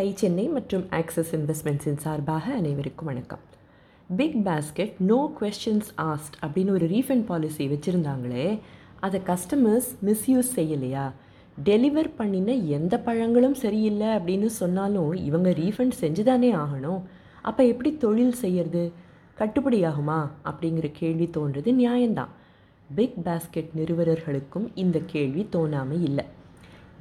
Tie Chennai மற்றும் axis இன்வெஸ்ட்மெண்ட்ஸின் சார்பாக அனைவருக்கும் வணக்கம். Big basket no questions asked அப்படின்னு ஒரு ரீஃபண்ட் பாலிசி வச்சுருந்தாங்களே அதை கஸ்டமர்ஸ் மிஸ்யூஸ் செய்யலையா? டெலிவர் பண்ணின எந்த பழங்களும் சரியில்லை அப்படின்னு சொன்னாலும் இவங்க ரீஃபண்ட் செஞ்சு தானே ஆகணும். அப்போ எப்படி தொழில் செய்யறது? கட்டுப்படியாகுமா? அப்படிங்கிற கேள்வி தோன்றது நியாயம்தான். பிக் பேஸ்கெட் நிறுவனர்களுக்கும் இந்த கேள்வி தோணாமல் இல்லை.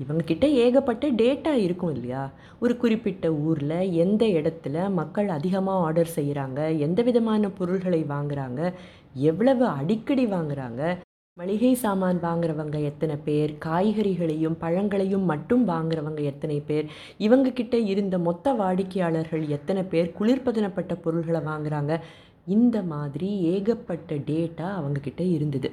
இவங்கக்கிட்ட ஏகப்பட்ட டேட்டா இருக்கும் இல்லையா? ஒரு குறிப்பிட்ட ஊரில் எந்த இடத்துல மக்கள் அதிகமாக ஆர்டர் செய்கிறாங்க எந்த விதமான பொருள்களை வாங்குறாங்க? எவ்வளவு அடிக்கடி வாங்குறாங்க? மளிகை சாமான் வாங்குறவங்க எத்தனை பேர்? காய்கறிகளையும் பழங்களையும் மட்டும் வாங்குறவங்க எத்தனை பேர்? இவங்கக்கிட்ட இருந்த மொத்த வாடிக்கையாளர்கள் எத்தனை பேர்? குளிர்பதனப்பட்ட பொருள்களை வாங்குறாங்க? இந்த மாதிரி ஏகப்பட்ட டேட்டா அவங்கக்கிட்ட இருந்தது.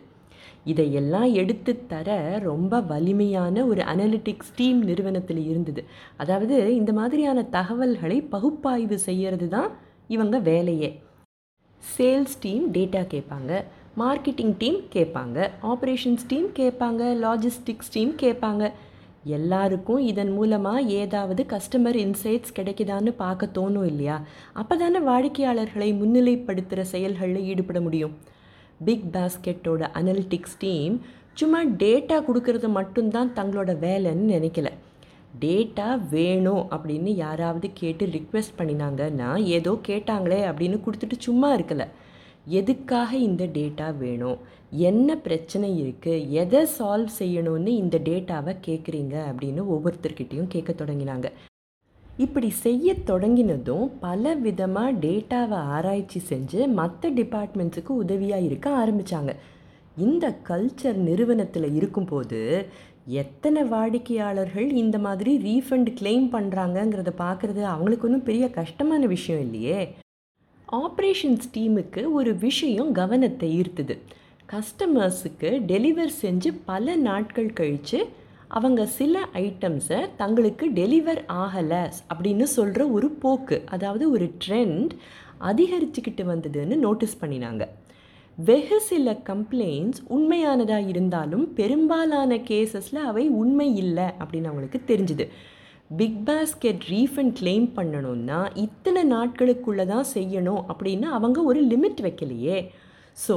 இதையெல்லாம் எடுத்து தர ரொம்ப வலிமையான ஒரு அனலிட்டிக்ஸ் டீம் நிறுவனத்தில் இருந்தது. அதாவது இந்த மாதிரியான தகவல்களை பகுப்பாய்வு செய்கிறது தான் இவங்க வேலையே. சேல்ஸ் டீம் டேட்டா கேட்பாங்க மார்க்கெட்டிங் டீம் கேட்பாங்க ஆப்ரேஷன்ஸ் டீம் கேட்பாங்க லாஜிஸ்டிக்ஸ் டீம் கேட்பாங்க. எல்லாருக்கும் இதன் மூலமாக ஏதாவது கஸ்டமர் இன்சைட்ஸ் கிடைக்குதான்னு பார்க்க தோணும் இல்லையா? அப்போ தானே வாடிக்கையாளர்களை முன்னிலைப்படுத்துகிற செயல்களில் ஈடுபட முடியும். பிக் பாஸ்கெட்டோட அனலிட்டிக்ஸ் டீம் சும்மா டேட்டா கொடுக்கறது மட்டும்தான் தங்களோட வேலைன்னு நினைக்கல. டேட்டா வேணும் அப்படின்னு யாராவது கேட்டு ரிக்வெஸ்ட் பண்ணினாங்கன்னா ஏதோ கேட்டாங்களே அப்படின்னு கொடுத்துட்டு சும்மா இருக்கலை. எதுக்காக இந்த டேட்டா வேணும்? என்ன பிரச்சனை இருக்குது எதை சால்வ் செய்யணும்னு இந்த டேட்டாவை கேட்குறீங்க அப்படின்னு ஒவ்வொருத்தர்கிட்டையும் கேட்க தொடங்கினாங்க. இப்படி செய்ய தொடங்கினதும் பல விதமாக டேட்டாவை ஆராய்ச்சி செஞ்சு மற்ற டிபார்ட்மெண்ட்ஸுக்கு உதவியாக இருக்க ஆரம்பித்தாங்க இந்த கல்ச்சர் நிறுவனத்தில் இருக்கும்போது எத்தனை வாடிக்கையாளர்கள் இந்த மாதிரி ரீஃபண்ட் கிளைம் பண்ணுறாங்கங்கிறத பார்க்குறது அவங்களுக்கு ஒன்றும் பெரிய கஷ்டமான விஷயம் இல்லையே. ஆப்ரேஷன்ஸ் டீமுக்கு ஒரு விஷயம் கவனத்தை ஈர்த்துது. கஸ்டமர்ஸுக்கு டெலிவர் செஞ்சு பல நாட்கள் கழித்து அவங்க சில ஐட்டம்ஸை தங்களுக்கு டெலிவர் ஆகலை அப்படின்னு சொல்கிற ஒரு போக்கு அதாவது ஒரு ட்ரெண்ட் அதிகரிச்சுக்கிட்டு வந்ததுன்னு நோட்டீஸ் பண்ணினாங்க. வெகு சில கம்ப்ளைண்ட்ஸ் உண்மையானதாக இருந்தாலும் பெரும்பாலான கேசஸில் அவை உண்மை இல்லை அப்படின்னு அவங்களுக்கு தெரிஞ்சுது. பிக் பாஸ்கெட் ரீஃபண்ட் கிளைம் பண்ணணும்னா இத்தனை நாட்களுக்குள்ளே தான் செய்யணும் அப்படின்னு அவங்க ஒரு லிமிட் வைக்கலையே. ஸோ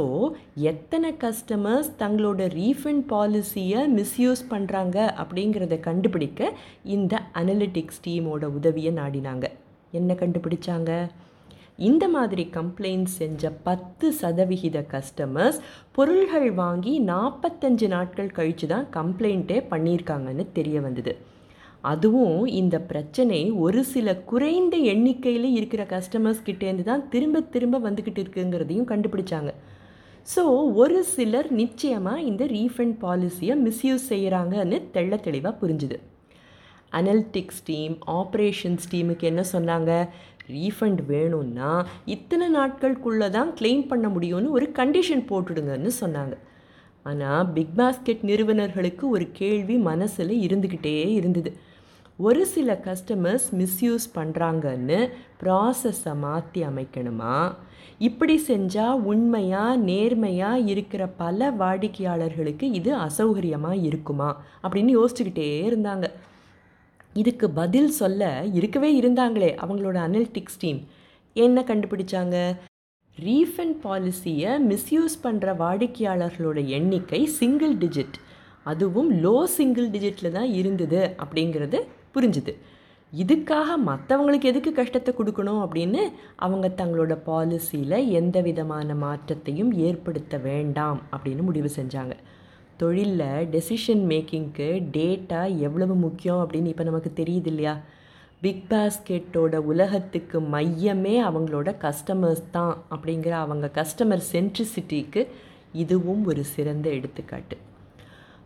எத்தனை கஸ்டமர்ஸ் தங்களோட ரீஃபண்ட் பாலிசியை மிஸ்யூஸ் பண்ணுறாங்க அப்படிங்கிறத கண்டுபிடிக்க இந்த அனலிட்டிக்ஸ் டீமோட உதவியை நாடினாங்க. என்ன கண்டுபிடிச்சாங்க? இந்த மாதிரி கம்ப்ளைண்ட் செஞ்ச பத்து சதவிகித கஸ்டமர்ஸ் பொருள்கள் வாங்கி நாற்பத்தஞ்சு நாட்கள் கழித்து தான் கம்ப்ளைண்ட்டே பண்ணியிருக்காங்கன்னு தெரிய வந்தது. அதுவும் இந்த பிரச்சனை ஒரு சில குறைந்த எண்ணிக்கையில் இருக்கிற கஸ்டமர்ஸ் கிட்டேருந்து தான் திரும்ப திரும்ப வந்துக்கிட்டு இருக்குங்கிறதையும் கண்டுபிடிச்சாங்க. ஸோ ஒரு சிலர் நிச்சயமாக இந்த ரீஃபண்ட் பாலிசியை மிஸ்யூஸ் செய்கிறாங்கன்னு தெள்ள தெளிவாக புரிஞ்சுது. அனல்டிக்ஸ் டீம் ஆப்ரேஷன்ஸ் டீமுக்கு என்ன சொன்னாங்க? ரீஃபண்ட் வேணும்னா இத்தனை நாட்களுக்குள்ளே தான் கிளைம் பண்ண முடியும்னு ஒரு கண்டிஷன் போட்டுடுங்கன்னு சொன்னாங்க. ஆனால் பிக் பாஸ்கெட் நிறுவனர்களுக்கு ஒரு கேள்வி மனசில் இருந்துக்கிட்டே இருந்தது. ஒரு சில கஸ்டமர்ஸ் மிஸ்யூஸ் பண்ணுறாங்கன்னு ப்ராசஸை மாற்றி அமைக்கணுமா? இப்படி செஞ்சால் உண்மையாக நேர்மையாக இருக்கிற பல வாடிக்கையாளர்களுக்கு இது அசௌகரியமாக இருக்குமா? அப்படின்னு யோசிச்சுக்கிட்டே இருந்தாங்க. இதுக்கு பதில் சொல்ல இருக்கவே இருந்தாங்களே அவங்களோட அனலிட்டிக்ஸ் டீம் என்ன கண்டுபிடிச்சாங்க? ரீஃபண்ட் பாலிசியை மிஸ்யூஸ் பண்ணுற வாடிக்கையாளர்களோட எண்ணிக்கை சிங்கிள் டிஜிட். அதுவும் லோ சிங்கிள் டிஜிட்டில் தான் இருந்தது அப்படிங்கிறது புரிஞ்சுது. இதுக்காக மற்றவங்களுக்கு எதுக்கு கஷ்டத்தை கொடுக்கணும் அப்படின்னு அவங்க தங்களோட பாலிசியில் எந்த விதமான மாற்றத்தையும் ஏற்படுத்த வேண்டாம் அப்படின்னு முடிவு செஞ்சாங்க. தொழிலில் டெசிஷன் மேக்கிங்க்கு டேட்டா எவ்வளவு முக்கியம் அப்படின்னு இப்போ நமக்கு தெரியுது இல்லையா? பிக் பாஸ்கெட்டோட உலகத்துக்கு மையமே அவங்களோட கஸ்டமர்ஸ் தான் அப்படிங்கிற அவங்க கஸ்டமர் சென்ட்ரிசிட்டிக்கு இதுவும் ஒரு சிறந்த எடுத்துக்காட்டு.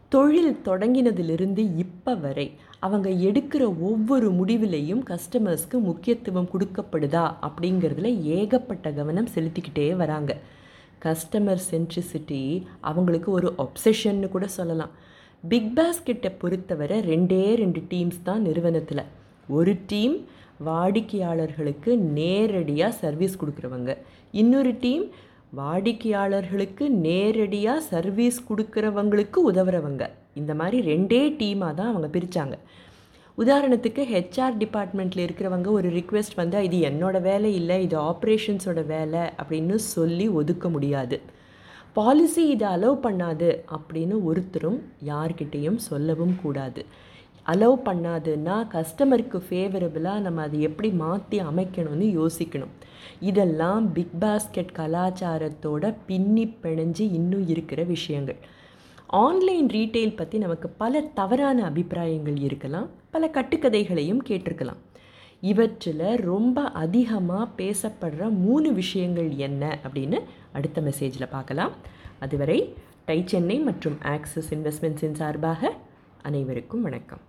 தொழில் தொடங்கினதிலிருந்து இப்போ வரை அவங்க எடுக்கிற ஒவ்வொரு முடிவிலையும் கஸ்டமர்ஸ்க்கு முக்கியத்துவம் கொடுக்கப்படுதா அப்படிங்கிறதுல ஏகப்பட்ட கவனம் செலுத்திக்கிட்டே வராங்க. கஸ்டமர் சென்ட்ரிசிட்டி அவங்களுக்கு ஒரு ஒப்சஷன்னு கூட சொல்லலாம். பிக் பாஸ்கெட்டை பொறுத்தவரை ரெண்டே ரெண்டு டீம்ஸ் தான் நிறுவனத்தில். ஒரு டீம் வாடிக்கையாளர்களுக்கு நேரடியாக சர்வீஸ் கொடுக்குறவங்க. இன்னொரு டீம் வாடிக்கையாளர்களுக்கு நேரடியாக சர்வீஸ் கொடுக்குறவங்களுக்கு உதவுறவங்க. இந்த மாதிரி ரெண்டே டீமாக தான் அவங்க பிரித்தாங்க உதாரணத்துக்கு ஹெச்ஆர் டிபார்ட்மெண்ட்டில் இருக்கிறவங்க ஒரு ரிக்வெஸ்ட் வந்து இது என்னோட வேலை இல்லை இது ஆப்ரேஷன்ஸோட வேலை அப்படின்னு சொல்லி ஒதுக்க முடியாது. பாலிசி இதை அலோவ் பண்ணாது அப்படின்னு ஒருத்தரும் யார்கிட்டேயும் சொல்லவும் கூடாது. அலோவ் பண்ணாதுன்னா கஸ்டமருக்கு ஃபேவரபுளாக நம்ம அதை எப்படி மாற்றி அமைக்கணும்னு யோசிக்கணும். இதெல்லாம் பிக் பாஸ்கெட் கலாச்சாரத்தோட பின்னி பிணைஞ்சு இன்னும் இருக்கிற விஷயங்கள். ஆன்லைன் ரீட்டெயில் பற்றி நமக்கு பல தவறான அபிப்பிராயங்கள் இருக்கலாம். பல கட்டுக்கதைகளையும் கேட்டிருக்கலாம். இவற்றில் ரொம்ப அதிகமாக பேசப்படுற மூணு விஷயங்கள் என்ன அப்படின்னு அடுத்த மெசேஜில் பார்க்கலாம். அதுவரை டை சென்னை மற்றும் ஆக்சிஸ் இன்வெஸ்ட்மெண்ட்ஸின் சார்பாக அனைவருக்கும் வணக்கம்.